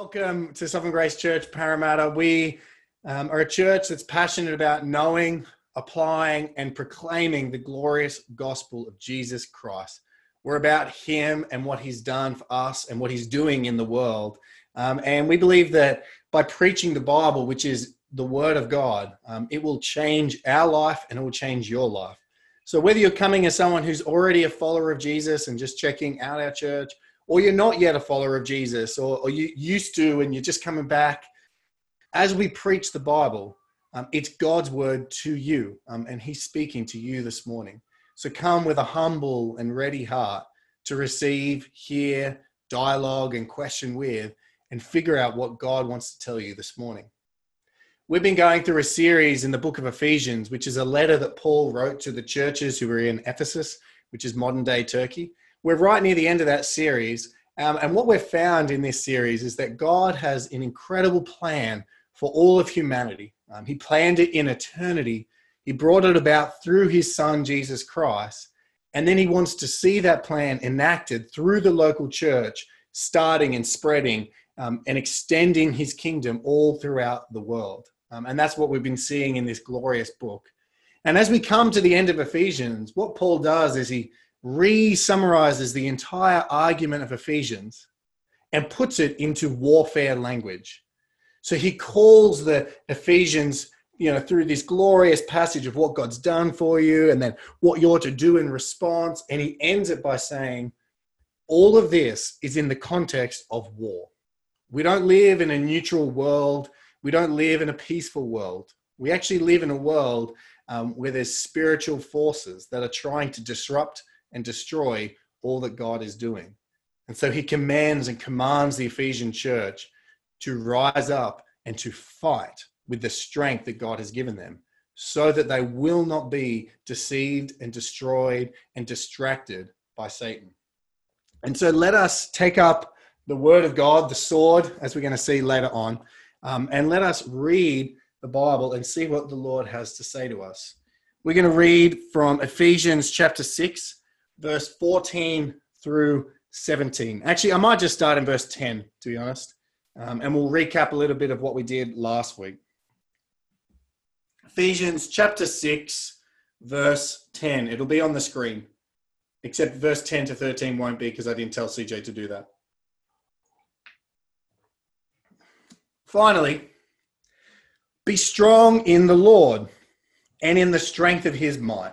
Welcome to Sovereign Grace Church Parramatta. We um, are a church that's passionate about knowing, applying, and proclaiming the glorious gospel of Jesus Christ. We're about Him and what He's done for us and what He's doing in the world. Um, and we believe that by preaching the Bible, which is the Word of God, um, it will change our life and it will change your life. So, whether you're coming as someone who's already a follower of Jesus and just checking out our church, or you're not yet a follower of Jesus, or, or you used to and you're just coming back, as we preach the Bible, um, it's God's word to you, um, and He's speaking to you this morning. So come with a humble and ready heart to receive, hear, dialogue, and question with, and figure out what God wants to tell you this morning. We've been going through a series in the book of Ephesians, which is a letter that Paul wrote to the churches who were in Ephesus, which is modern day Turkey we're right near the end of that series. Um, and what we've found in this series is that God has an incredible plan for all of humanity. Um, he planned it in eternity. He brought it about through his son, Jesus Christ. And then he wants to see that plan enacted through the local church, starting and spreading um, and extending his kingdom all throughout the world. Um, and that's what we've been seeing in this glorious book. And as we come to the end of Ephesians, what Paul does is he re summarizes the entire argument of Ephesians and puts it into warfare language. So he calls the Ephesians, you know, through this glorious passage of what God's done for you and then what you're to do in response. And he ends it by saying, all of this is in the context of war. We don't live in a neutral world. We don't live in a peaceful world. We actually live in a world um, where there's spiritual forces that are trying to disrupt and destroy all that God is doing. And so he commands and commands the Ephesian church to rise up and to fight with the strength that God has given them so that they will not be deceived and destroyed and distracted by Satan. And so let us take up the word of God, the sword, as we're going to see later on, um, and let us read the Bible and see what the Lord has to say to us. We're going to read from Ephesians chapter 6, verse 14 through 17. Actually, I might just start in verse 10, to be honest, um, and we'll recap a little bit of what we did last week. Ephesians chapter 6, verse 10. It'll be on the screen, except verse 10 to 13 won't be because I didn't tell CJ to do that. Finally, be strong in the Lord and in the strength of his might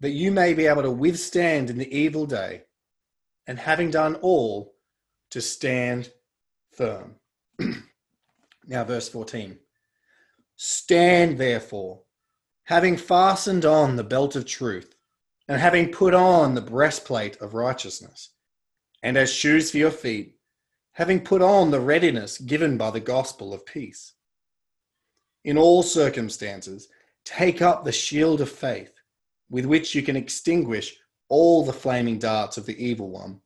that you may be able to withstand in the evil day, and having done all, to stand firm. now, verse 14. Stand therefore, having fastened on the belt of truth, and having put on the breastplate of righteousness, and as shoes for your feet, having put on the readiness given by the gospel of peace. In all circumstances, take up the shield of faith with which you can extinguish all the flaming darts of the evil one,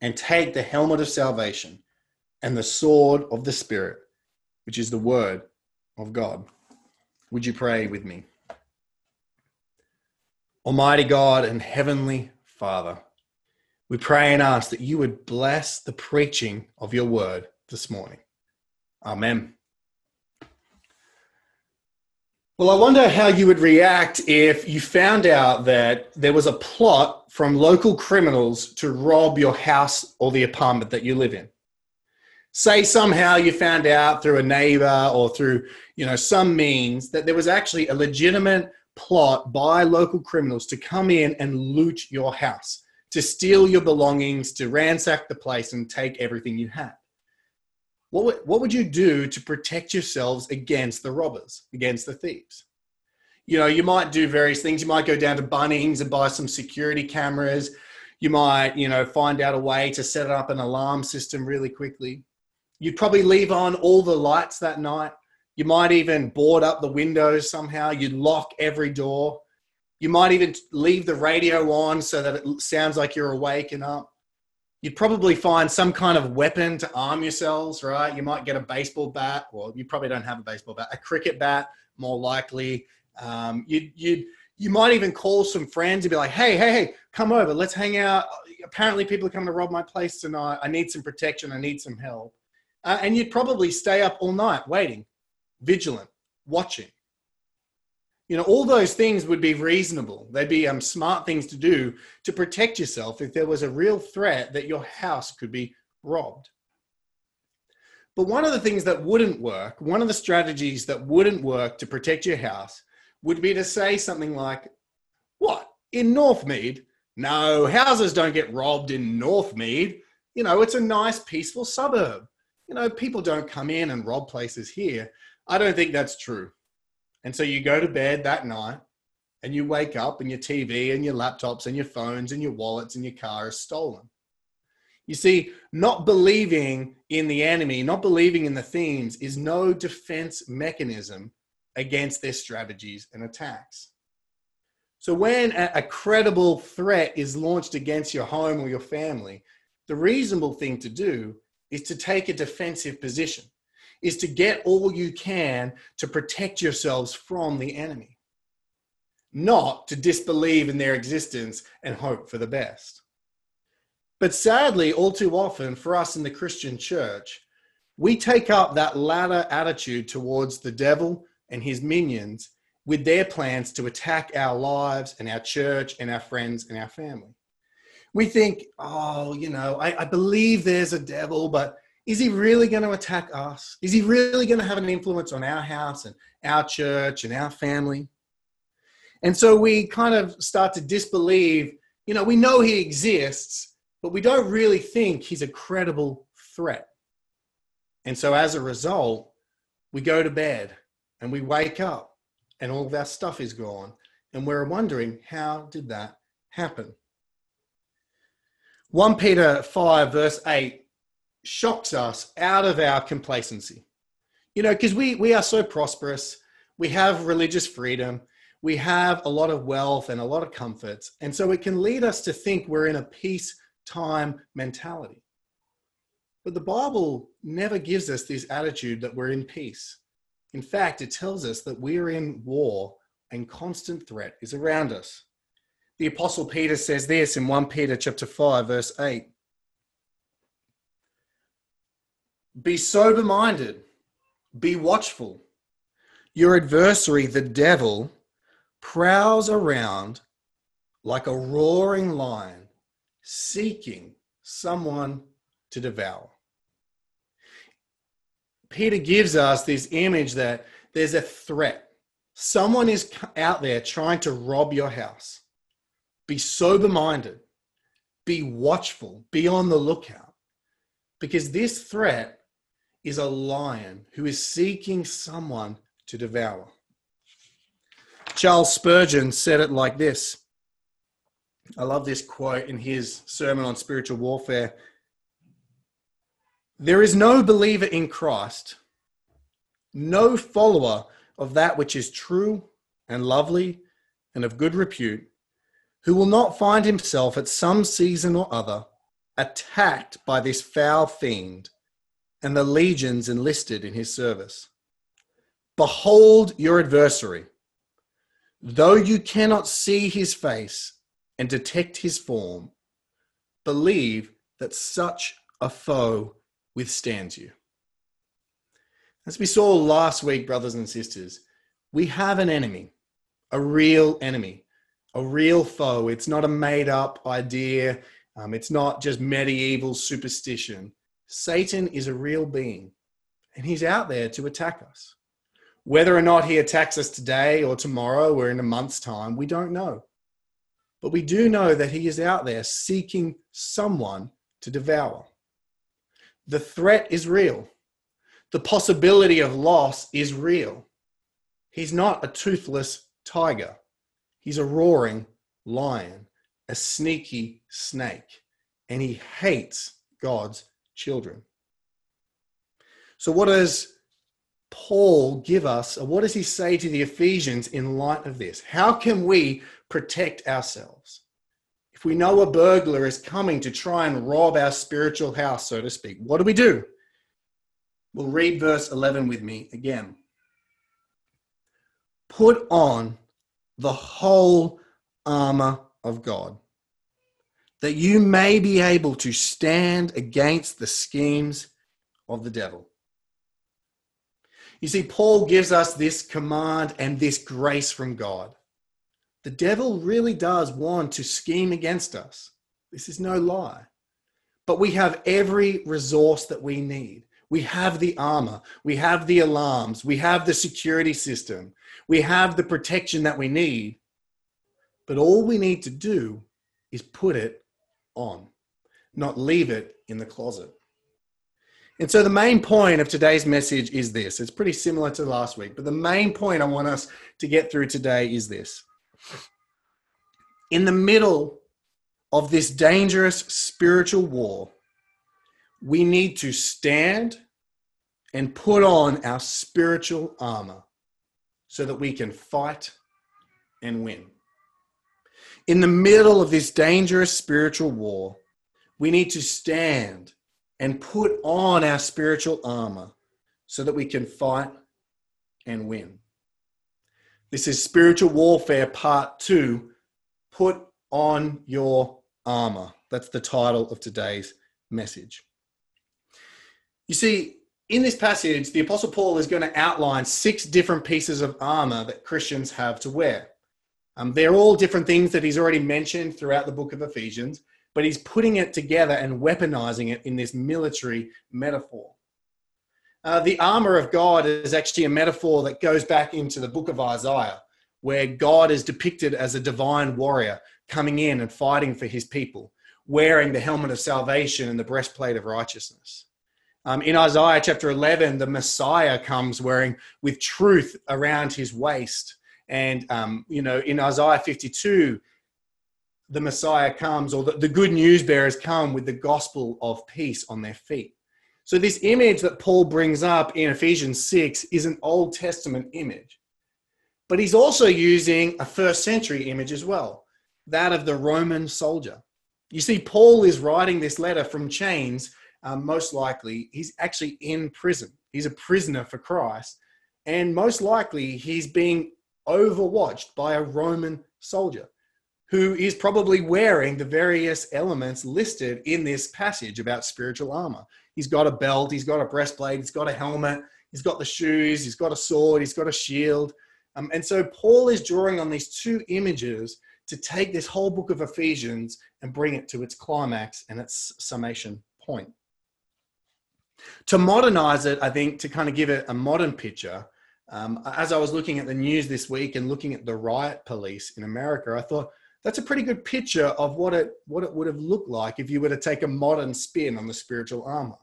and take the helmet of salvation and the sword of the Spirit, which is the word of God. Would you pray with me? Almighty God and Heavenly Father, we pray and ask that you would bless the preaching of your word this morning. Amen. Well, I wonder how you would react if you found out that there was a plot from local criminals to rob your house or the apartment that you live in. Say somehow you found out through a neighbor or through, you know, some means that there was actually a legitimate plot by local criminals to come in and loot your house, to steal your belongings, to ransack the place and take everything you had what would, what would you do to protect yourselves against the robbers, against the thieves? You know, you might do various things. You might go down to Bunnings and buy some security cameras. You might, you know, find out a way to set up an alarm system really quickly. You'd probably leave on all the lights that night. You might even board up the windows somehow. You'd lock every door. You might even leave the radio on so that it sounds like you're awake and up. You'd probably find some kind of weapon to arm yourselves, right? You might get a baseball bat. Well, you probably don't have a baseball bat. A cricket bat, more likely. Um, you'd, you'd, you might even call some friends and be like, hey, hey, hey, come over. Let's hang out. Apparently, people are coming to rob my place tonight. I need some protection. I need some help. Uh, and you'd probably stay up all night waiting, vigilant, watching. You know, all those things would be reasonable. They'd be um, smart things to do to protect yourself if there was a real threat that your house could be robbed. But one of the things that wouldn't work, one of the strategies that wouldn't work to protect your house would be to say something like, What? In Northmead? No, houses don't get robbed in Northmead. You know, it's a nice, peaceful suburb you know, people don't come in and rob places here. I don't think that's true. And so you go to bed that night and you wake up and your TV and your laptops and your phones and your wallets and your car is stolen. You see, not believing in the enemy, not believing in the themes is no defense mechanism against their strategies and attacks. So when a, credible threat is launched against your home or your family, the reasonable thing to do is to take a defensive position, is to get all you can to protect yourselves from the enemy, not to disbelieve in their existence and hope for the best. But sadly, all too often for us in the Christian church, we take up that latter attitude towards the devil and his minions with their plans to attack our lives and our church and our friends and our family we think, oh, you know, I, I believe there's a devil, but is he really going to attack us? Is he really going to have an influence on our house and our church and our family? And so we kind of start to disbelieve, you know, we know he exists, but we don't really think he's a credible threat. And so as a result, we go to bed and we wake up and all of our stuff is gone. And we're wondering, how did that happen? 1 Peter 5, verse 8, shocks us out of our complacency. You know, because we, we are so prosperous, we have religious freedom, we have a lot of wealth and a lot of comforts. And so it can lead us to think we're in a peacetime mentality. But the Bible never gives us this attitude that we're in peace. In fact, it tells us that we're in war and constant threat is around us the apostle Peter says this in 1 Peter chapter 5 verse 8. Be sober minded, be watchful. Your adversary, the devil, prowls around like a roaring lion, seeking someone to devour. Peter gives us this image that there's a threat. Someone is out there trying to rob your house. Be sober minded, be watchful, be on the lookout, because this threat is a lion who is seeking someone to devour. Charles Spurgeon said it like this. I love this quote in his sermon on spiritual warfare. There is no believer in Christ, no follower of that which is true and lovely and of good repute, who will not find himself at some season or other attacked by this foul fiend and the legions enlisted in his service. Behold your adversary. Though you cannot see his face and detect his form, believe that such a foe withstands you. As we saw last week, brothers and sisters, we have an enemy, a real enemy a real foe. It's not a made up idea. Um, it's not just medieval superstition. Satan is a real being, and he's out there to attack us. Whether or not he attacks us today or tomorrow or in a month's time, we don't know. But we do know that he is out there seeking someone to devour. The threat is real. The possibility of loss is real. He's not a toothless tiger. He's a roaring lion, a sneaky snake, and he hates God's children. So, what does Paul give us, or what does he say to the Ephesians in light of this? How can we protect ourselves? If we know a burglar is coming to try and rob our spiritual house, so to speak, what do we do? We'll read verse 11 with me again. Put on the whole armor of God, that you may be able to stand against the schemes of the devil. You see, Paul gives us this command and this grace from God. The devil really does want to scheme against us. This is no lie. But we have every resource that we need. We have the armor, we have the alarms, we have the security system, we have the protection that we need. But all we need to do is put it on, not leave it in the closet. And so the main point of today's message is this. It's pretty similar to last week, but the main point I want us to get through today is this. In the middle of this dangerous spiritual war, we need to stand and put on our spiritual armor so that we can fight and win. In the middle of this dangerous spiritual war, we need to stand and put on our spiritual armor so that we can fight and win. This is spiritual warfare part two. Put on your armor. That's the title of today's message. You see, in this passage, the Apostle Paul is going to outline six different pieces of armor that Christians have to wear. Um, they're all different things that he's already mentioned throughout the book of Ephesians, but he's putting it together and weaponizing it in this military metaphor. Uh, the armor of God is actually a metaphor that goes back into the book of Isaiah, where God is depicted as a divine warrior coming in and fighting for his people, wearing the helmet of salvation and the breastplate of righteousness. Um, in Isaiah chapter 11, the Messiah comes wearing with truth around his waist. And, um, you know, in Isaiah 52, the Messiah comes, or the, the good news bearers come with the gospel of peace on their feet. So, this image that Paul brings up in Ephesians 6 is an Old Testament image. But he's also using a first century image as well, that of the Roman soldier. You see, Paul is writing this letter from chains, um, most likely. He's actually in prison. He's a prisoner for Christ. And most likely, he's being overwatched by a Roman soldier who is probably wearing the various elements listed in this passage about spiritual armor. He's got a belt, he's got a breastplate, he's got a helmet, he's got the shoes, he's got a sword, he's got a shield. Um, and so Paul is drawing on these two images to take this whole book of Ephesians and bring it to its climax and its summation point. To modernize it, I think, to kind of give it a modern picture, um, as I was looking at the news this week and looking at the riot police in America, I thought, that's a pretty good picture of what it what it would have looked like if you were to take a modern spin on the spiritual armor.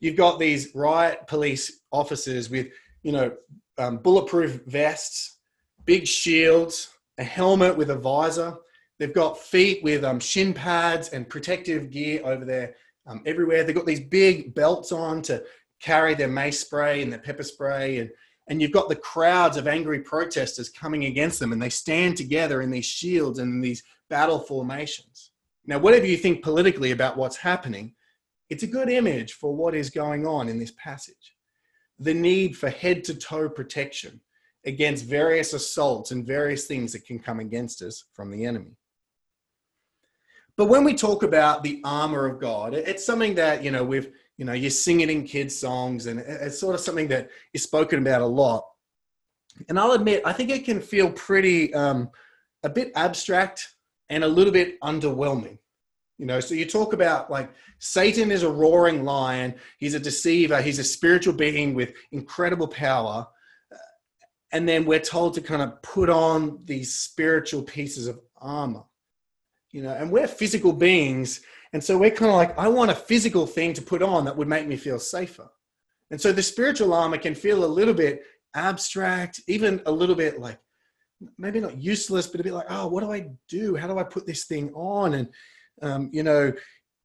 You've got these riot police officers with you know um, bulletproof vests, big shields, a helmet with a visor. They've got feet with um, shin pads and protective gear over there um, everywhere. They've got these big belts on to carry their mace spray and their pepper spray and and you've got the crowds of angry protesters coming against them, and they stand together in these shields and in these battle formations. Now, whatever you think politically about what's happening, it's a good image for what is going on in this passage. The need for head to toe protection against various assaults and various things that can come against us from the enemy. But when we talk about the armor of God, it's something that, you know, we've you know you sing it in kids songs and it's sort of something that is spoken about a lot. And i'll admit i think it can feel pretty um, a bit abstract and a little bit underwhelming. You know so you talk about like satan is a roaring lion he's a deceiver he's a spiritual being with incredible power and then we're told to kind of put on these spiritual pieces of armor. You know and we're physical beings and so we're kind of like, I want a physical thing to put on that would make me feel safer. And so the spiritual armor can feel a little bit abstract, even a little bit like maybe not useless, but a bit like, oh, what do I do? How do I put this thing on? And, um, you know,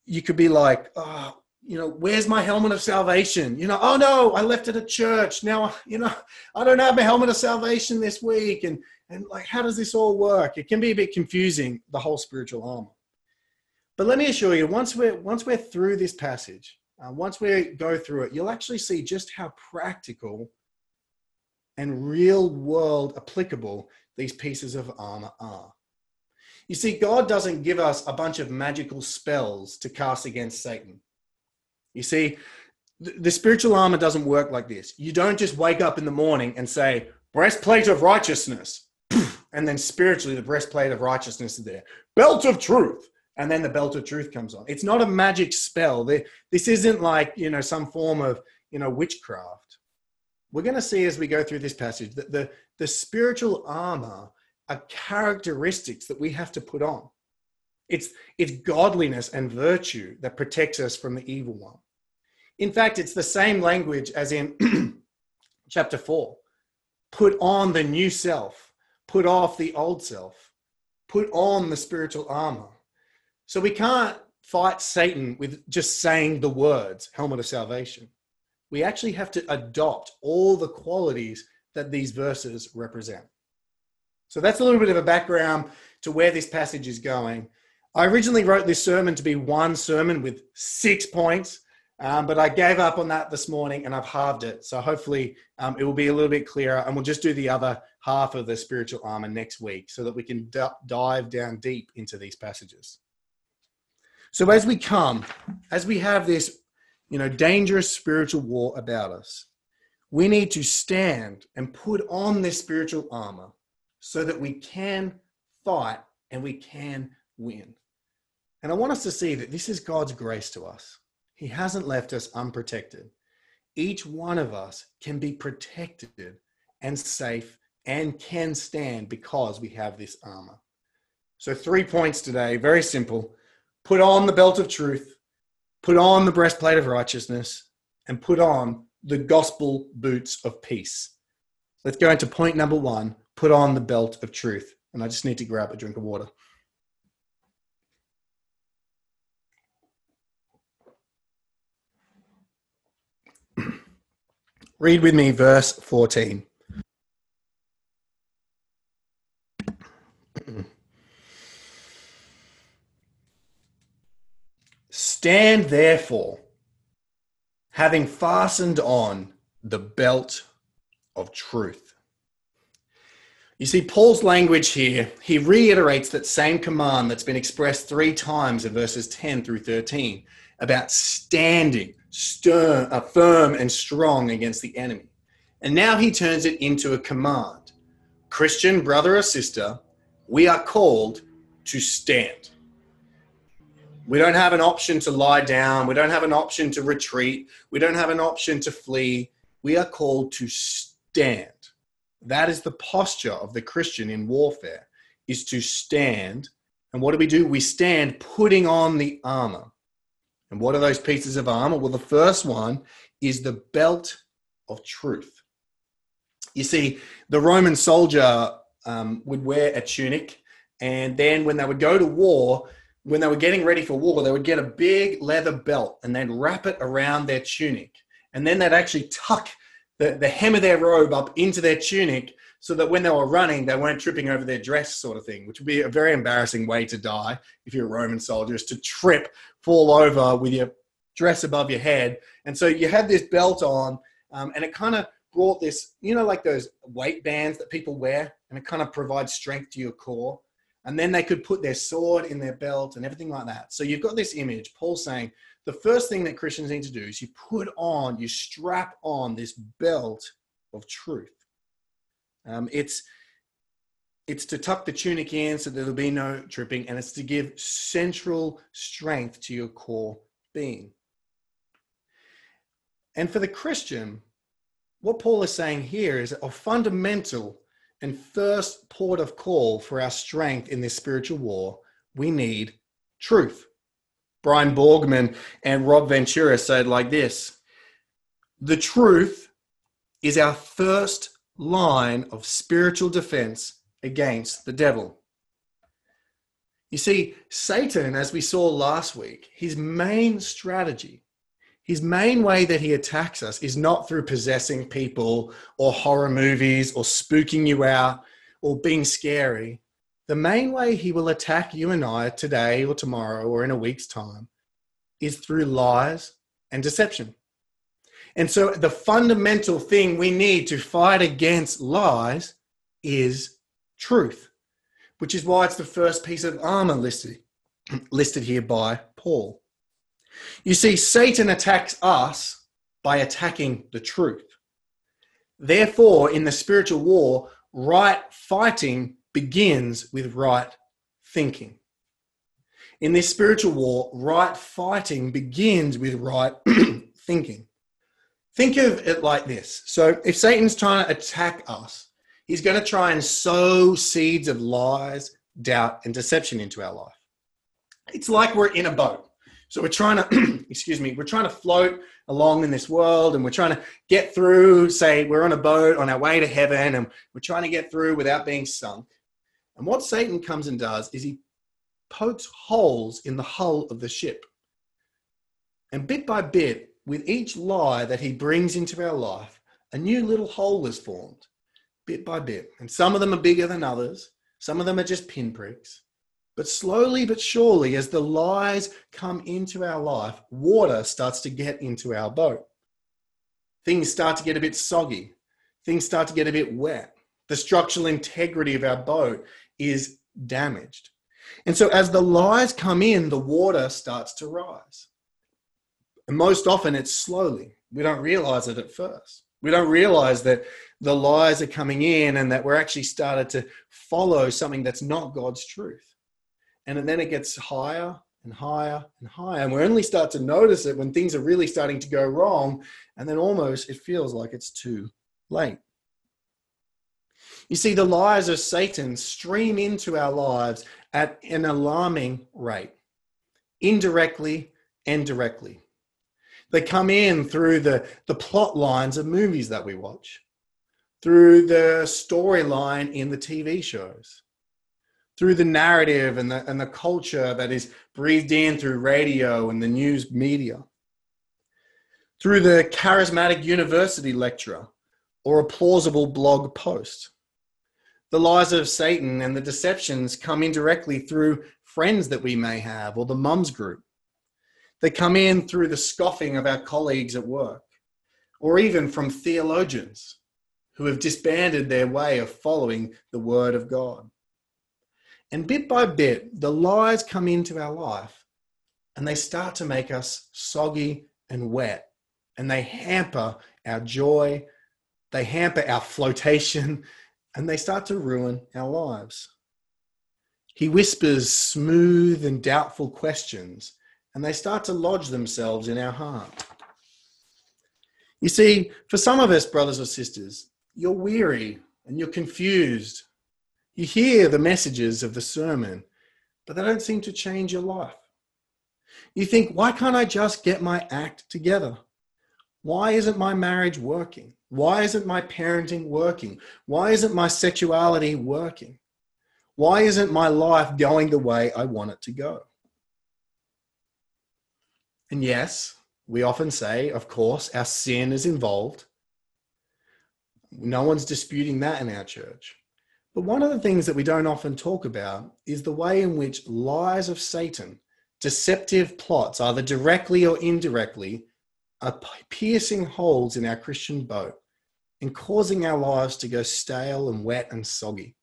you could be like, oh, you know, where's my helmet of salvation? You know, oh no, I left it at church. Now, you know, I don't have my helmet of salvation this week. And and like, how does this all work? It can be a bit confusing, the whole spiritual armor. But let me assure you, once we're once we're through this passage, uh, once we go through it, you'll actually see just how practical and real world applicable these pieces of armor are. You see, God doesn't give us a bunch of magical spells to cast against Satan. You see, the spiritual armor doesn't work like this. You don't just wake up in the morning and say, breastplate of righteousness, and then spiritually the breastplate of righteousness is there. Belt of truth, and then the belt of truth comes on. It's not a magic spell. This isn't like, you know, some form of, you know, witchcraft. We're going to see as we go through this passage that the, the spiritual armor are characteristics that we have to put on. It's, it's godliness and virtue that protects us from the evil one. In fact, it's the same language as in chapter 4. Put on the new self, put off the old self, put on the spiritual armor. So we can't fight Satan with just saying the words, helmet of salvation. We actually have to adopt all the qualities that these verses represent. So that's a little bit of a background to where this passage is going. I originally wrote this sermon to be one sermon with six points, um, but I gave up on that this morning and I've halved it. So hopefully um, it will be a little bit clearer and we'll just do the other half of the spiritual armor next week so that we can d- dive down deep into these passages. So as we come, as we have this, you know, dangerous spiritual war about us, we need to stand and put on this spiritual armor so that we can fight and we can win. And I want us to see that this is God's grace to us. He hasn't left us unprotected. Each one of us can be protected and safe and can stand because we have this armor. So, three points today, very simple. Put on the belt of truth, put on the breastplate of righteousness, and put on the gospel boots of peace. Let's go into point number one put on the belt of truth. And I just need to grab a drink of water. Read with me verse 14. Stand therefore, having fastened on the belt of truth you see, Paul's language here, he reiterates that same command that's been expressed three times in verses 10 through 13 about standing stern, uh, firm and strong against the enemy. And now he turns it into a command. Christian brother or sister, we are called to stand. We don't have an option to lie down. We don't have an option to retreat. We don't have an option to flee. We are called to stand. That is the posture of the Christian in warfare, is to stand. And what do we do? We stand putting on the armor. And what are those pieces of armor? Well, the first one is the belt of truth. You see, the Roman soldier um, would wear a tunic, and then when they would go to war, when they were getting ready for war, they would get a big leather belt and they'd wrap it around their tunic. And then they'd actually tuck the, the hem of their robe up into their tunic so that when they were running, they weren't tripping over their dress, sort of thing, which would be a very embarrassing way to die if you're a Roman soldier, is to trip, fall over with your dress above your head. And so you had this belt on, um, and it kind of brought this, you know, like those weight bands that people wear, and it kind of provides strength to your core. And then they could put their sword in their belt and everything like that. So you've got this image, Paul saying, the first thing that Christians need to do is you put on, you strap on this belt of truth. Um, it's it's to tuck the tunic in so there'll be no tripping, and it's to give central strength to your core being. And for the Christian, what Paul is saying here is a fundamental and first port of call for our strength in this spiritual war. We need truth. Brian Borgman and Rob Ventura said like this The truth is our first line of spiritual defense against the devil. You see, Satan, as we saw last week, his main strategy, his main way that he attacks us is not through possessing people or horror movies or spooking you out or being scary. The main way he will attack you and I today or tomorrow or in a week's time is through lies and deception. And so, the fundamental thing we need to fight against lies is truth, which is why it's the first piece of armor listed, listed here by Paul. You see, Satan attacks us by attacking the truth. Therefore, in the spiritual war, right fighting begins with right thinking. In this spiritual war, right fighting begins with right thinking. Think of it like this. So, if Satan's trying to attack us, he's going to try and sow seeds of lies, doubt, and deception into our life. It's like we're in a boat so we're trying to, excuse me, we're trying to float along in this world and we're trying to get through, say, we're on a boat on our way to heaven and we're trying to get through without being sunk. And what Satan comes and does is he pokes holes in the hull of the ship. And bit by bit, with each lie that he brings into our life, a new little hole is formed, bit by bit. And some of them are bigger than others, some of them are just pinpricks. But slowly but surely, as the lies come into our life, water starts to get into our boat. Things start to get a bit soggy. Things start to get a bit wet. The structural integrity of our boat is damaged. And so, as the lies come in, the water starts to rise. And most often, it's slowly. We don't realize it at first. We don't realize that the lies are coming in and that we're actually started to follow something that's not God's truth and then it gets higher and higher and higher. And we only start to notice it when things are really starting to go wrong. And then almost it feels like it's too late. You see the lies of satan stream into our lives at an alarming rate indirectly and directly. They come in through the, the plot lines of movies that we watch through the storyline in the tv shows through the narrative and the, and the culture that is breathed in through radio and the news media, through the charismatic university lecturer or a plausible blog post. The lies of Satan and the deceptions come indirectly through friends that we may have or the mums group. They come in through the scoffing of our colleagues at work or even from theologians who have disbanded their way of following the word of God. And bit by bit, the lies come into our life and they start to make us soggy and wet. And they hamper our joy, they hamper our flotation, and they start to ruin our lives. He whispers smooth and doubtful questions, and they start to lodge themselves in our heart. You see, for some of us, brothers or sisters, you're weary and you're confused you hear the messages of the sermon, but they don't seem to change your life. You think, why can't I just get my act together? Why isn't my marriage working? Why isn't my parenting working? Why isn't my sexuality working? Why isn't my life going the way I want it to go? And yes, we often say, of course, our sin is involved. No one's disputing that in our church. But one of the things that we don't often talk about is the way in which lies of Satan, deceptive plots, either directly or indirectly, are piercing holes in our Christian boat and causing our lives to go stale and wet and soggy.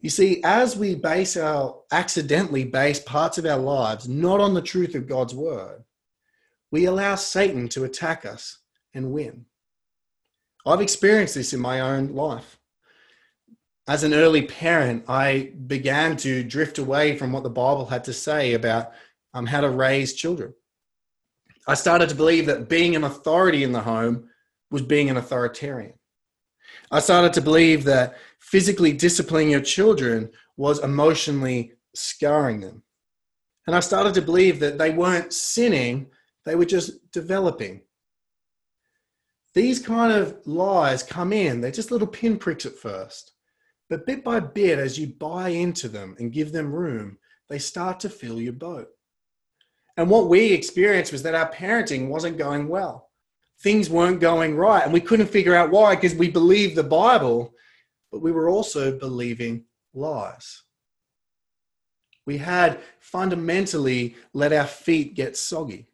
You see, as we base our accidentally base parts of our lives not on the truth of God's word, we allow Satan to attack us and win. I've experienced this in my own life as an early parent, I began to drift away from what the Bible had to say about um, how to raise children. I started to believe that being an authority in the home was being an authoritarian. I started to believe that physically disciplining your children was emotionally scarring them. And I started to believe that they weren't sinning, they were just developing. These kind of lies come in, they're just little pinpricks at first. But bit by bit, as you buy into them and give them room, they start to fill your boat. And what we experienced was that our parenting wasn't going well. Things weren't going right. And we couldn't figure out why because we believed the Bible, but we were also believing lies. We had fundamentally let our feet get soggy.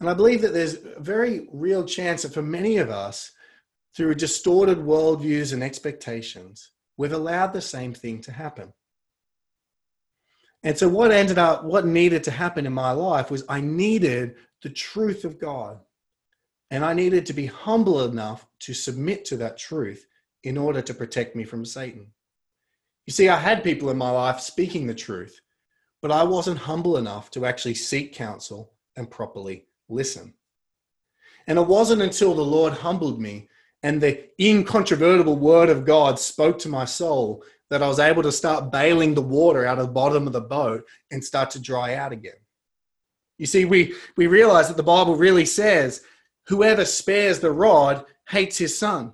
And I believe that there's a very real chance that for many of us, through distorted worldviews and expectations, we've allowed the same thing to happen. And so, what ended up, what needed to happen in my life was I needed the truth of God. And I needed to be humble enough to submit to that truth in order to protect me from Satan. You see, I had people in my life speaking the truth, but I wasn't humble enough to actually seek counsel and properly listen. And it wasn't until the Lord humbled me and the incontrovertible word of God spoke to my soul that I was able to start bailing the water out of the bottom of the boat and start to dry out again. You see, we, we realize that the Bible really says, whoever spares the rod hates his son,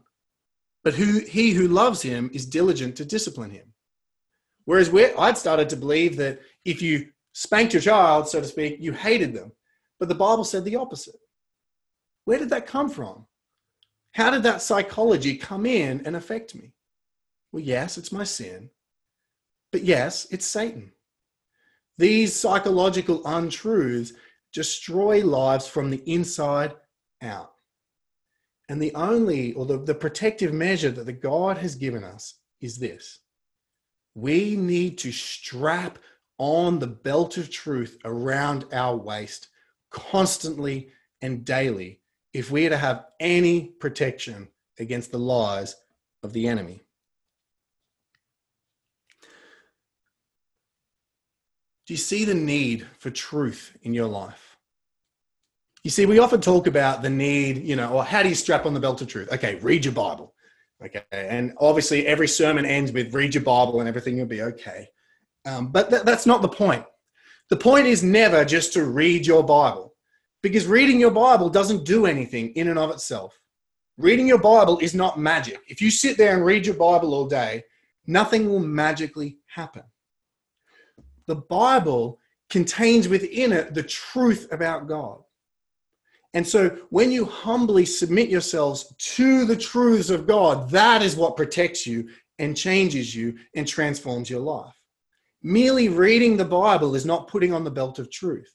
but who, he who loves him is diligent to discipline him. Whereas I'd started to believe that if you spanked your child, so to speak, you hated them. But the Bible said the opposite. Where did that come from? How did that psychology come in and affect me? Well, yes, it's my sin. But yes, it's Satan. These psychological untruths destroy lives from the inside out. And the only, or the, the protective measure that the God has given us is this we need to strap on the belt of truth around our waist constantly and daily if we are to have any protection against the lies of the enemy. Do you see the need for truth in your life? You see, we often talk about the need, you know, or how do you strap on the belt of truth? Okay, read your Bible. Okay. And obviously, every sermon ends with read your Bible and everything will be okay. Um, but th- that's not the point. The point is never just to read your Bible because reading your Bible doesn't do anything in and of itself. Reading your Bible is not magic. If you sit there and read your Bible all day, nothing will magically happen. The Bible contains within it the truth about God. And so when you humbly submit yourselves to the truths of God, that is what protects you and changes you and transforms your life. Merely reading the Bible is not putting on the belt of truth.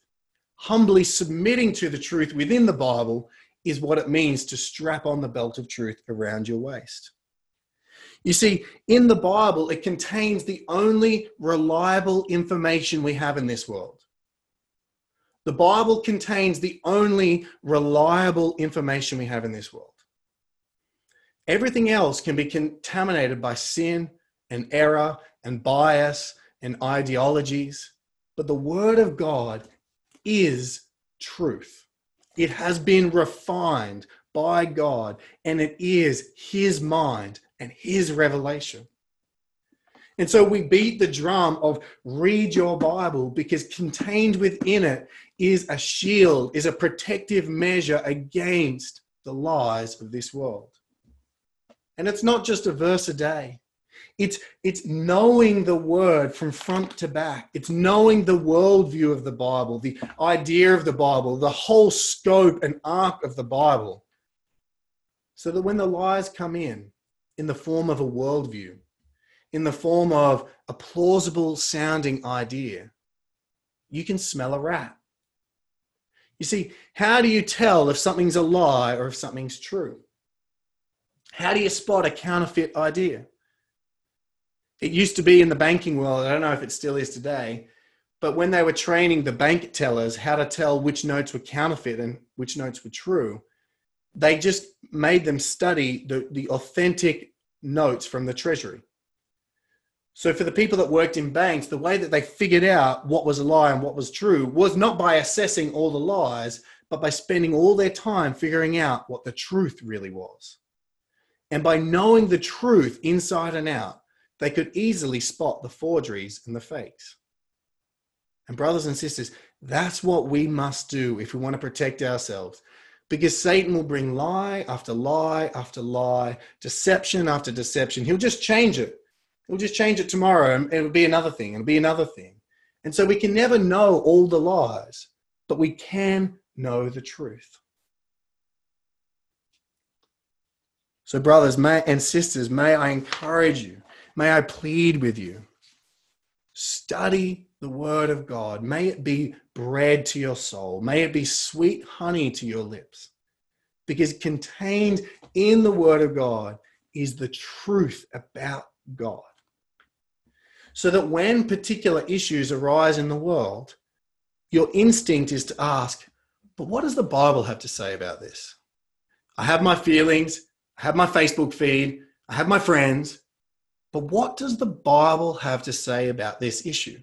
Humbly submitting to the truth within the Bible is what it means to strap on the belt of truth around your waist. You see, in the Bible, it contains the only reliable information we have in this world. The Bible contains the only reliable information we have in this world. Everything else can be contaminated by sin and error and bias and ideologies, but the Word of God is truth. It has been refined by God and it is His mind and His revelation. And so we beat the drum of read your Bible because contained within it is a shield, is a protective measure against the lies of this world. And it's not just a verse a day. It's, it's knowing the word from front to back. It's knowing the worldview of the Bible, the idea of the Bible, the whole scope and arc of the Bible. So that when the lies come in, in the form of a worldview, in the form of a plausible sounding idea, you can smell a rat. You see, how do you tell if something's a lie or if something's true? How do you spot a counterfeit idea? It used to be in the banking world, I don't know if it still is today, but when they were training the bank tellers how to tell which notes were counterfeit and which notes were true, they just made them study the, the authentic notes from the treasury. So for the people that worked in banks, the way that they figured out what was a lie and what was true was not by assessing all the lies, but by spending all their time figuring out what the truth really was. And by knowing the truth inside and out, they could easily spot the forgeries and the fakes. And brothers and sisters, that's what we must do if we want to protect ourselves. Because Satan will bring lie after lie after lie, deception after deception. He'll just change it He'll just change it tomorrow and it'll be another thing. It'll be another thing. And so we can never know all the lies, but we can know the truth. So, brothers may, and sisters, may I encourage you, may I plead with you study the word of God. May it be bread to your soul, may it be sweet honey to your lips, because contained in the word of God is the truth about God. So that when particular issues arise in the world, your instinct is to ask, but what does the Bible have to say about this? I have my feelings, I have my Facebook feed, I have my friends, but what does the Bible have to say about this issue?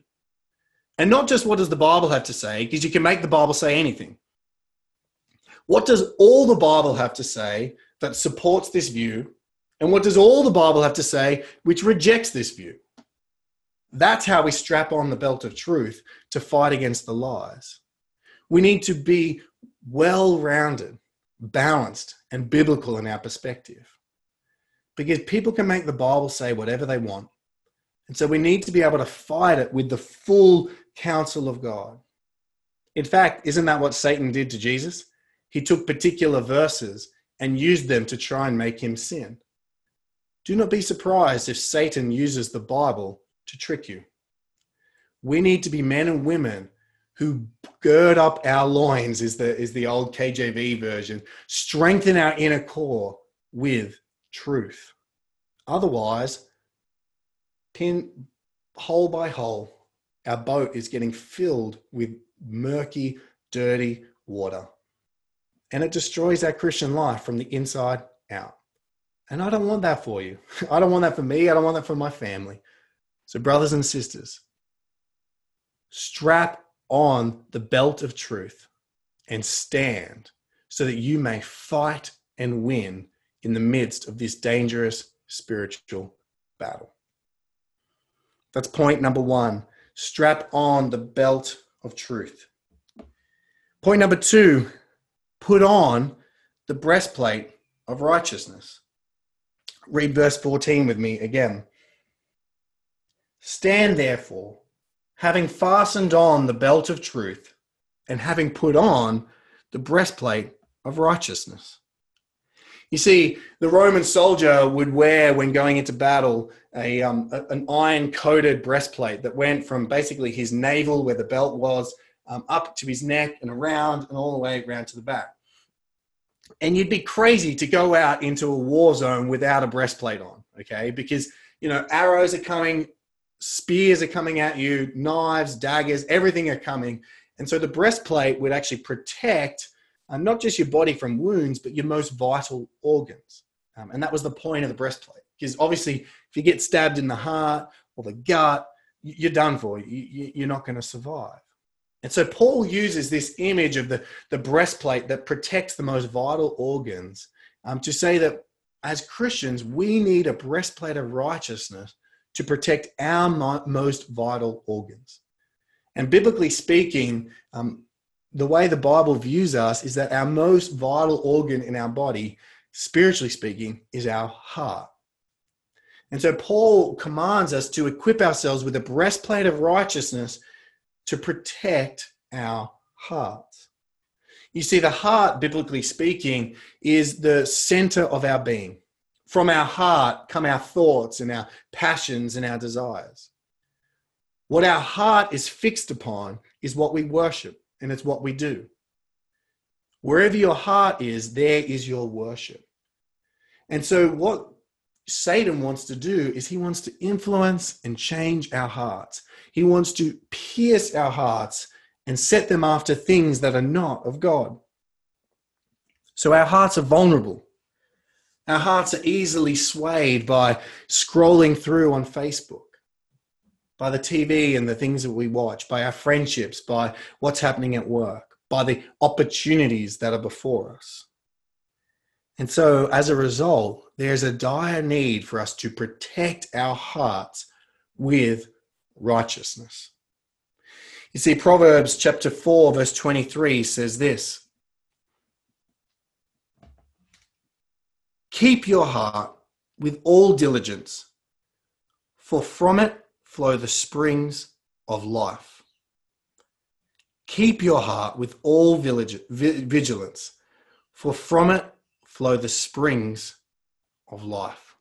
And not just what does the Bible have to say, because you can make the Bible say anything. What does all the Bible have to say that supports this view? And what does all the Bible have to say which rejects this view? That's how we strap on the belt of truth to fight against the lies. We need to be well rounded, balanced, and biblical in our perspective. Because people can make the Bible say whatever they want. And so we need to be able to fight it with the full counsel of God. In fact, isn't that what Satan did to Jesus? He took particular verses and used them to try and make him sin. Do not be surprised if Satan uses the Bible to trick you. We need to be men and women who gird up our loins, is the, is the old KJV version, strengthen our inner core with truth. Otherwise, pin hole by hole, our boat is getting filled with murky, dirty water. And it destroys our Christian life from the inside out. And I don't want that for you. I don't want that for me. I don't want that for my family. So, brothers and sisters, strap on the belt of truth and stand so that you may fight and win in the midst of this dangerous spiritual battle. That's point number one. Strap on the belt of truth. Point number two, put on the breastplate of righteousness. Read verse 14 with me again. Stand therefore, having fastened on the belt of truth, and having put on the breastplate of righteousness. You see, the Roman soldier would wear, when going into battle, a, um, a an iron coated breastplate that went from basically his navel, where the belt was, um, up to his neck and around and all the way around to the back. And you'd be crazy to go out into a war zone without a breastplate on, okay? Because, you know, arrows are coming, spears are coming at you, knives, daggers, everything are coming. And so the breastplate would actually protect uh, not just your body from wounds, but your most vital organs. Um, and that was the point of the breastplate. Because obviously, if you get stabbed in the heart or the gut, you're done for. You, are not going to survive. And so Paul uses this image of the, the breastplate that protects the most vital organs um, to say that as Christians, we need a breastplate of righteousness to protect our mo- most vital organs. And biblically speaking, um, the way the Bible views us is that our most vital organ in our body, spiritually speaking, is our heart. And so Paul commands us to equip ourselves with a breastplate of righteousness to protect our hearts. You see, the heart, biblically speaking, is the center of our being. From our heart come our thoughts and our passions and our desires. What our heart is fixed upon is what we worship and it's what we do. Wherever your heart is, there is your worship. And so, what Satan wants to do is he wants to influence and change our hearts. He wants to pierce our hearts and set them after things that are not of God. So, our hearts are vulnerable. Our hearts are easily swayed by scrolling through on Facebook by the TV and the things that we watch, by our friendships, by what's happening at work, by the opportunities that are before us. And so, as a result, there's a dire need for us to protect our hearts with righteousness. You see, Proverbs chapter 4, verse 23 says this Keep your heart with all diligence, for from it flow the springs of life. Keep your heart with all vigilance, for from it flow the springs of life.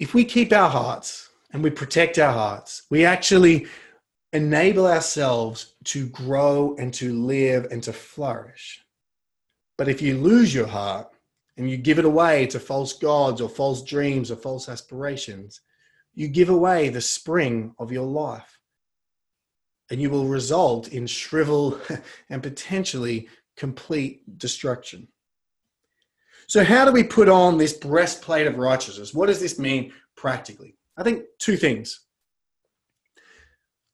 If we keep our hearts and we protect our hearts, we actually enable ourselves to grow and to live and to flourish. But if you lose your heart and you give it away to false gods or false dreams or false aspirations, you give away the spring of your life. And you will result in shrivel and potentially complete destruction. So, how do we put on this breastplate of righteousness? What does this mean practically? I think two things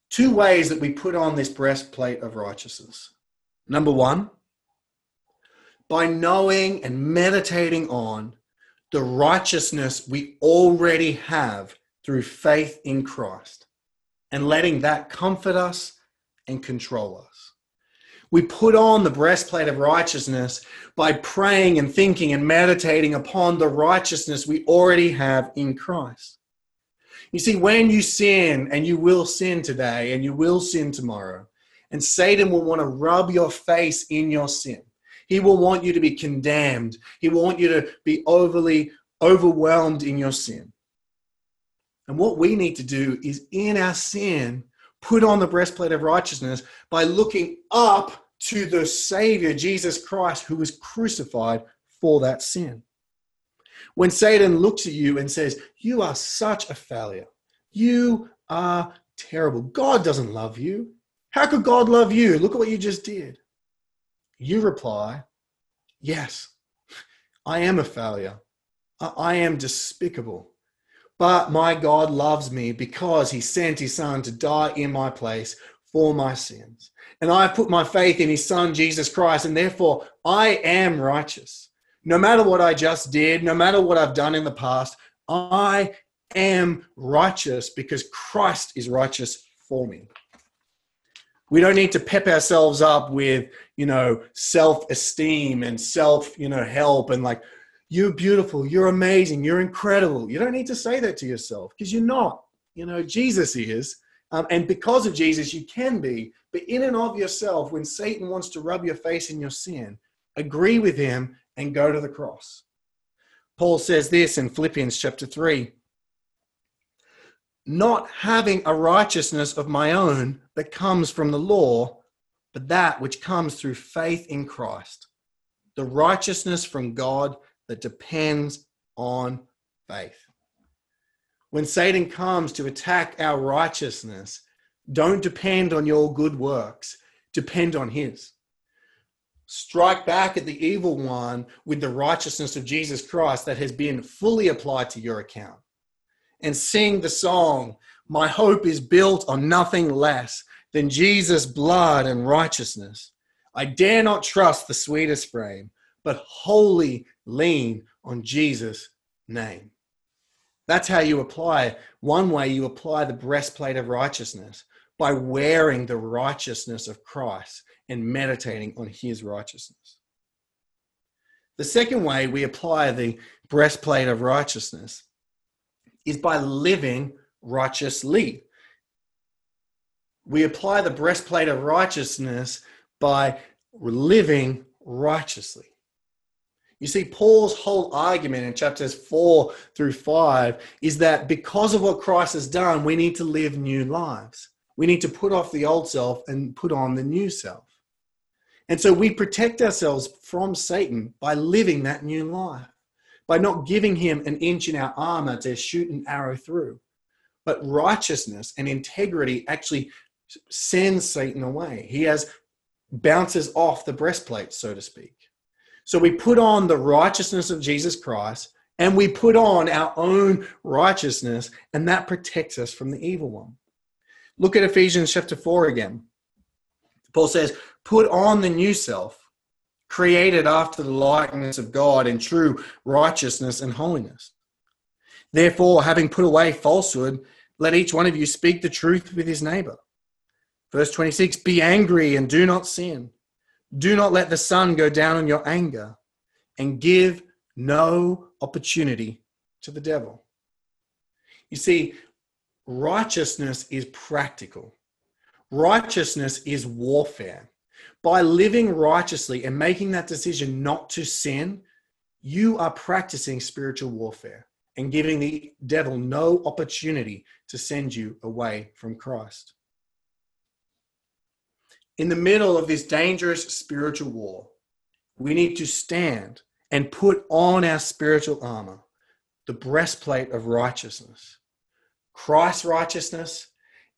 two ways that we put on this breastplate of righteousness. Number one, by knowing and meditating on the righteousness we already have through faith in Christ and letting that comfort us and control us. We put on the breastplate of righteousness by praying and thinking and meditating upon the righteousness we already have in Christ. You see, when you sin, and you will sin today, and you will sin tomorrow, and Satan will want to rub your face in your sin. He will want you to be condemned. He will want you to be overly overwhelmed in your sin. And what we need to do is in our sin, put on the breastplate of righteousness by looking up to the Savior, Jesus Christ, who was crucified for that sin. When Satan looks at you and says, You are such a failure, you are terrible, God doesn't love you. How could God love you? Look at what you just did. You reply, Yes, I am a failure. I am despicable. But my God loves me because he sent his son to die in my place for my sins. And I put my faith in his son, Jesus Christ, and therefore I am righteous no matter what I just did, no matter what I've done in the past, I am righteous because Christ is righteous for me. We don't need to pep ourselves up with, you know, self esteem and self, you know, help and like, you're beautiful, you're amazing, you're incredible. You don't need to say that to yourself because you're not. You know, Jesus is. Um, and because of Jesus, you can be. But in and of yourself, when Satan wants to rub your face in your sin, agree with him and go to the cross. Paul says this in Philippians chapter 3 not having a righteousness of my own that comes from the law, but that which comes through faith in Christ, the righteousness from God that depends on faith. When Satan comes to attack our righteousness, don't depend on your good works, depend on his strike back at the evil one with the righteousness of Jesus Christ that has been fully applied to your account. And sing the song, My hope is built on nothing less than Jesus' blood and righteousness. I dare not trust the sweetest frame, but wholly lean on Jesus' name. That's how you apply. One way you apply the breastplate of righteousness by wearing the righteousness of Christ and meditating on his righteousness. The second way we apply the breastplate of righteousness is by living righteously. We apply the breastplate of righteousness by living righteously. You see, Paul's whole argument in chapters four through five is that because of what Christ has done, we need to live new lives. We need to put off the old self and put on the new self. And so we protect ourselves from Satan by living that new life, by not giving him an inch in our armor to shoot an arrow through. But righteousness and integrity actually sends Satan away. He has bounces off the breastplate, so to speak. So we put on the righteousness of Jesus Christ and we put on our own righteousness, and that protects us from the evil one. Look at Ephesians chapter 4 again. Paul says, Put on the new self, created after the likeness of God in true righteousness and holiness. Therefore, having put away falsehood, let each one of you speak the truth with his neighbor. Verse 26 Be angry and do not sin. Do not let the sun go down on your anger, and give no opportunity to the devil. You see, righteousness is practical. Righteousness is warfare. By living righteously and making that decision not to sin, you are practicing spiritual warfare and giving the devil no opportunity to send you away from Christ. In the middle of this dangerous spiritual war, we need to stand and put on our spiritual armor, the breastplate of righteousness, Christ's righteousness,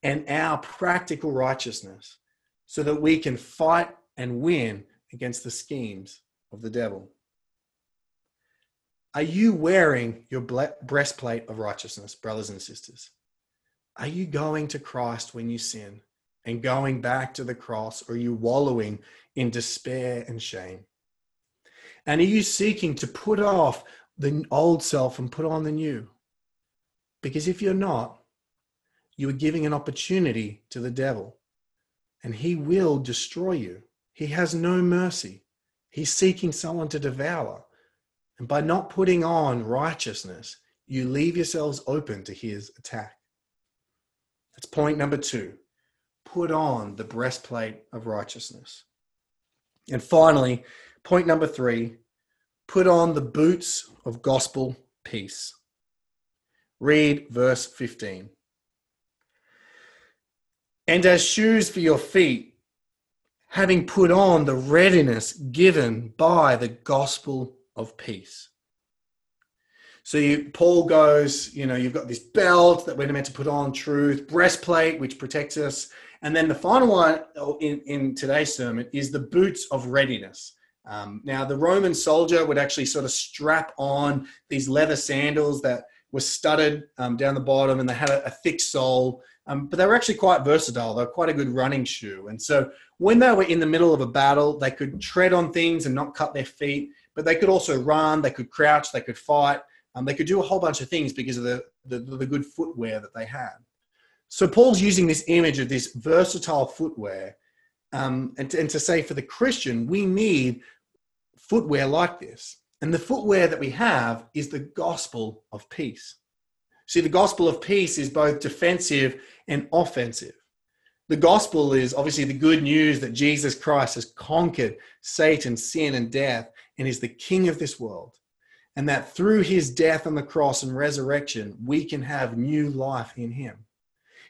and our practical righteousness, so that we can fight and win against the schemes of the devil. Are you wearing your breastplate of righteousness, brothers and sisters? Are you going to Christ when you sin and going back to the cross, or are you wallowing in despair and shame? And are you seeking to put off the old self and put on the new? Because if you're not, you are giving an opportunity to the devil, and he will destroy you. He has no mercy. He's seeking someone to devour. And by not putting on righteousness, you leave yourselves open to his attack. That's point number two. Put on the breastplate of righteousness. And finally, Point number three put on the boots of gospel peace. Read verse 15. And as shoes for your feet, having put on the readiness given by the gospel of peace. So you, Paul goes, you know, you've got this belt that we're meant to put on, truth, breastplate, which protects us. And then the final one in, in today's sermon is the boots of readiness. Um, now, the Roman soldier would actually sort of strap on these leather sandals that were studded um, down the bottom and they had a, a thick sole, um, but they were actually quite versatile. They were quite a good running shoe. And so when they were in the middle of a battle, they could tread on things and not cut their feet, but they could also run, they could crouch, they could fight. Um, they could do a whole bunch of things because of the, the, the good footwear that they had. So Paul's using this image of this versatile footwear um, and, and, to, say for the Christian, we need footwear like this. And the footwear that we have is the gospel of peace. See, the gospel of peace is both defensive and offensive. The gospel is obviously the good news that Jesus Christ has conquered Satan, sin, and death and is the king of this world. And that through his death on the cross and resurrection, we can have new life in him.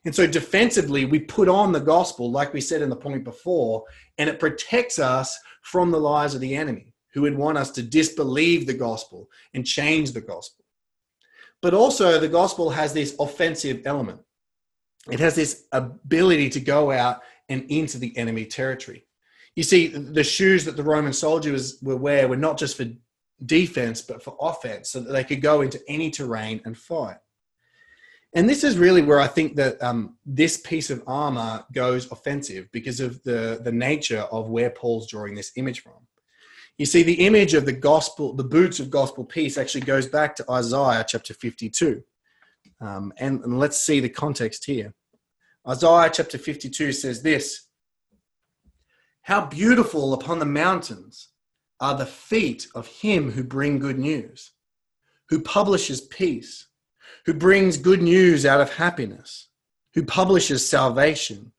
And so defensively, we put on the gospel, like we said in the point before, and it protects us from the lies of the enemy who would want us to disbelieve the gospel and change the gospel. But also, the gospel has this offensive element. It has this ability to go out and into the enemy territory. You see, the shoes that the Roman soldiers were wear were not just for defense, but for offense, so that they could go into any terrain and fight. And this is really where I think that um, this piece of armor goes offensive because of the, the nature of where Paul's drawing this image from. You see, the image of the gospel, the boots of gospel peace, actually goes back to Isaiah chapter 52. Um, and, and let's see the context here. Isaiah chapter 52 says this How beautiful upon the mountains are the feet of him who bring good news, who publishes peace, who brings good news out of happiness, who publishes salvation,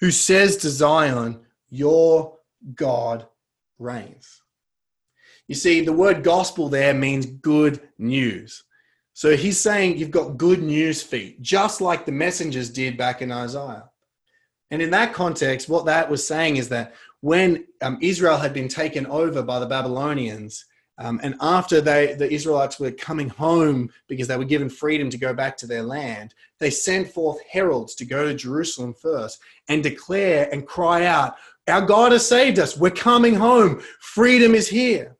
who says to Zion, Your God reigns. You see, the word gospel there means good news. So he's saying you've got good news feet, just like the messengers did back in Isaiah. And in that context, what that was saying is that when um, Israel had been taken over by the Babylonians, um, and after they, the Israelites were coming home because they were given freedom to go back to their land, they sent forth heralds to go to Jerusalem first and declare and cry out, Our God has saved us. We're coming home. Freedom is here.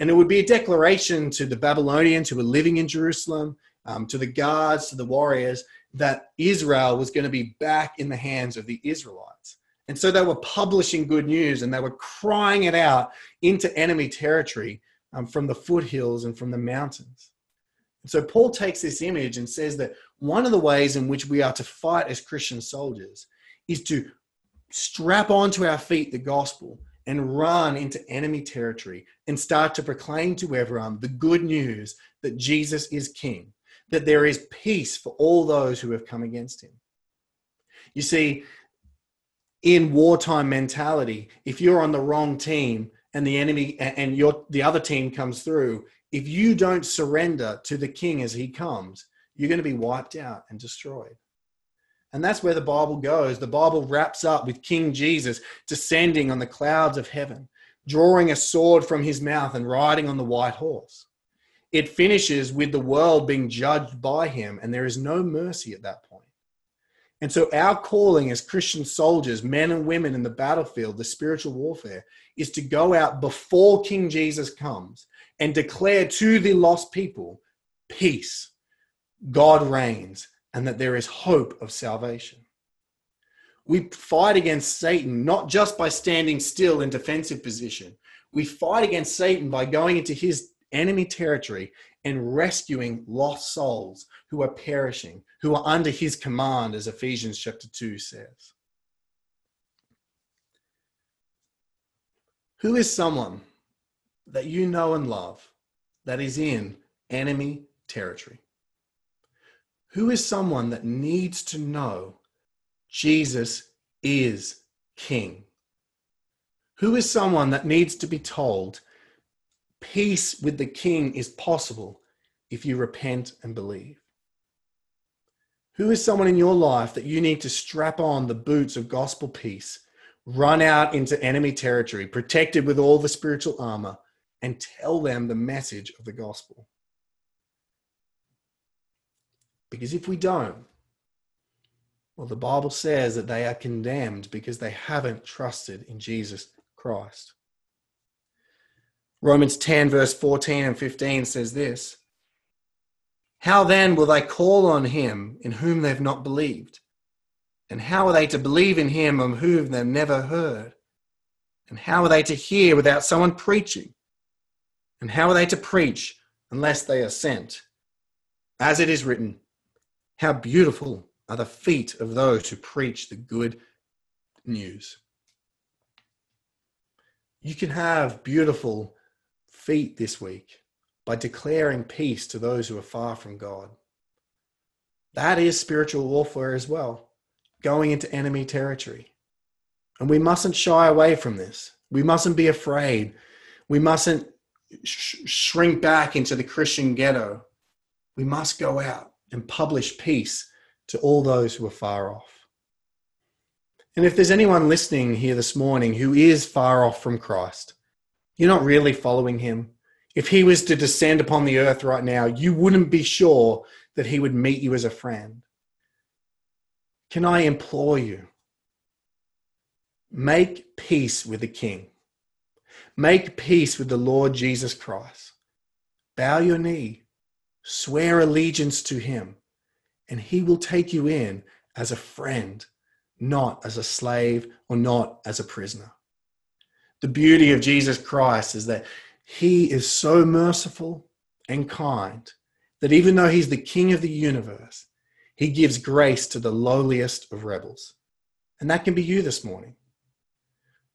And it would be a declaration to the Babylonians who were living in Jerusalem, um, to the guards, to the warriors, that Israel was going to be back in the hands of the Israelites. And so they were publishing good news and they were crying it out into enemy territory um, from the foothills and from the mountains. So Paul takes this image and says that one of the ways in which we are to fight as Christian soldiers is to strap onto our feet the gospel and run into enemy territory and start to proclaim to everyone the good news that Jesus is king, that there is peace for all those who have come against him. You see, in wartime mentality, if you're on the wrong team and the enemy and your the other team comes through, if you don't surrender to the king as he comes, you're going to be wiped out and destroyed. And that's where the Bible goes. The Bible wraps up with King Jesus descending on the clouds of heaven, drawing a sword from his mouth and riding on the white horse. It finishes with the world being judged by him, and there is no mercy at that point. And so, our calling as Christian soldiers, men and women in the battlefield, the spiritual warfare, is to go out before King Jesus comes and declare to the lost people peace, God reigns, and that there is hope of salvation. We fight against Satan not just by standing still in defensive position. We fight against Satan by going into his enemy territory and rescuing lost souls who are perishing, who are under his command, as Ephesians chapter 2 says. Who is someone that you know and love that is in enemy territory? Who is someone that needs to know Jesus is King? Who is someone that needs to be told peace with the King is possible if you repent and believe? Who is someone in your life that you need to strap on the boots of gospel peace, run out into enemy territory, protected with all the spiritual armor, and tell them the message of the gospel? Because if we don't, well, the Bible says that they are condemned because they haven't trusted in Jesus Christ. Romans 10, verse 14 and 15 says this How then will they call on him in whom they've not believed? And how are they to believe in him of whom they've never heard? And how are they to hear without someone preaching? And how are they to preach unless they are sent? As it is written, how beautiful are the feet of those who preach the good news. You can have beautiful feet this week by declaring peace to those who are far from God. That is spiritual warfare as well, going into enemy territory. And we mustn't shy away from this. We mustn't be afraid. We mustn't sh- shrink back into the Christian ghetto. We must go out and publish peace to all those who are far off. And if there's anyone listening here this morning who is far off from Christ, you're not really following him. If he was to descend upon the earth right now, you wouldn't be sure that he would meet you as a friend. Can I implore you? Make peace with the King. Make peace with the Lord Jesus Christ. Bow your knee Swear allegiance to him, and he will take you in as a friend, not as a slave or not as a prisoner. The beauty of Jesus Christ is that he is so merciful and kind that even though he's the king of the universe, he gives grace to the lowliest of rebels. And that can be you this morning.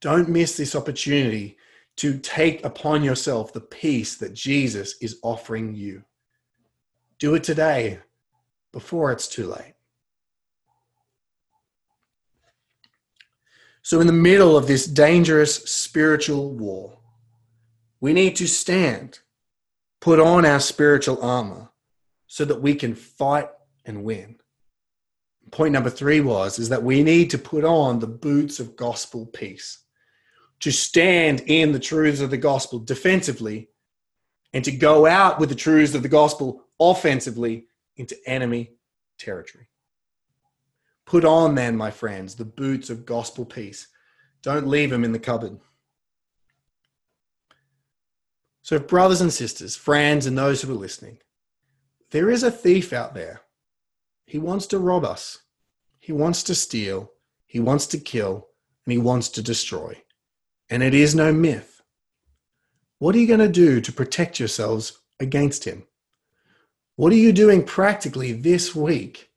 Don't miss this opportunity to take upon yourself the peace that Jesus is offering you. Do it today before it's too late. So, in the middle of this dangerous spiritual war, we need to stand, put on our spiritual armor so that we can fight and win. Point number three was is that we need to put on the boots of gospel peace, to stand in the truths of the gospel defensively, and to go out with the truths of the gospel offensively into enemy territory. Put on, then, my friends, the boots of gospel peace. Don't leave them in the cupboard. So, brothers and sisters, friends, and those who are listening, there is a thief out there. He wants to rob us, he wants to steal, he wants to kill, and he wants to destroy. And it is no myth. What are you going to do to protect yourselves against him? What are you doing practically this week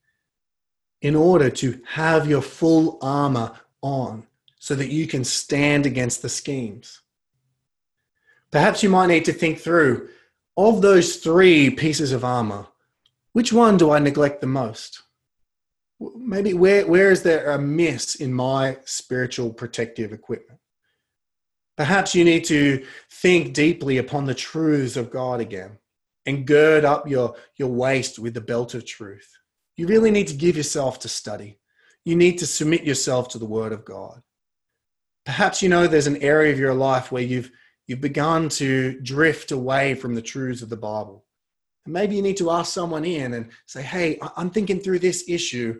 in order to have your full armor on so that you can stand against the schemes? Perhaps you might need to think through of those three pieces of armor, which one do I neglect the most? Maybe where, where is there a miss in my spiritual protective equipment? Perhaps you need to think deeply upon the truths of God again and gird up your, your waist with the belt of truth. You really need to give yourself to study. You need to submit yourself to the Word of God. Perhaps you know there's an area of your life where you've, you've begun to drift away from the truths of the Bible. And maybe you need to ask someone in and say, Hey, I'm thinking through this issue.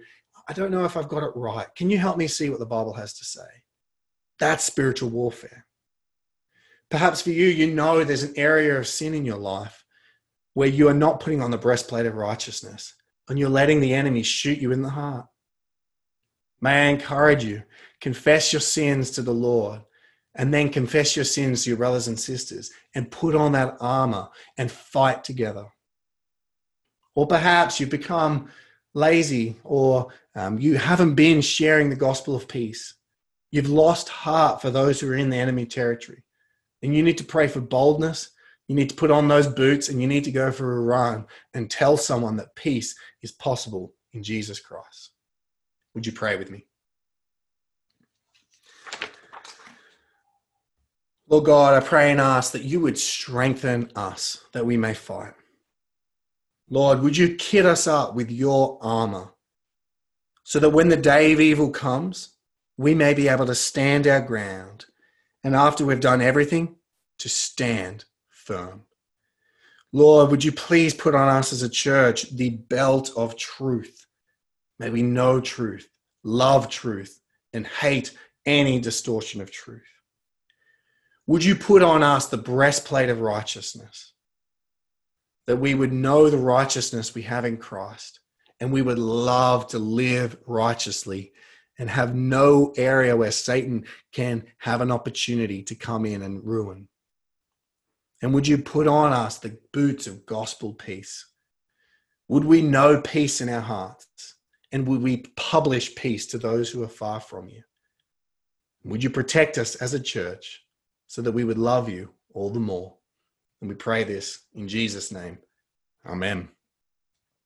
I don't know if I've got it right. Can you help me see what the Bible has to say? That's spiritual warfare. Perhaps for you, you know there's an area of sin in your life where you are not putting on the breastplate of righteousness and you're letting the enemy shoot you in the heart. May I encourage you, confess your sins to the Lord and then confess your sins to your brothers and sisters and put on that armor and fight together. Or perhaps you've become lazy or um, you haven't been sharing the gospel of peace. You've lost heart for those who are in the enemy territory. And you need to pray for boldness. You need to put on those boots and you need to go for a run and tell someone that peace is possible in Jesus Christ. Would you pray with me? Lord God, I pray and ask that you would strengthen us that we may fight. Lord, would you kit us up with your armor so that when the day of evil comes, we may be able to stand our ground and after we've done everything, to stand firm. Lord, would you please put on us as a church the belt of truth? May we know truth, love truth, and hate any distortion of truth. Would you put on us the breastplate of righteousness? That we would know the righteousness we have in Christ and we would love to live righteously and have no area where Satan can have an opportunity to come in and ruin. And would you put on us the boots of gospel peace? Would we know peace in our hearts? And would we publish peace to those who are far from you? Would you protect us as a church so that we would love you all the more? And we pray this in Jesus' name. Amen.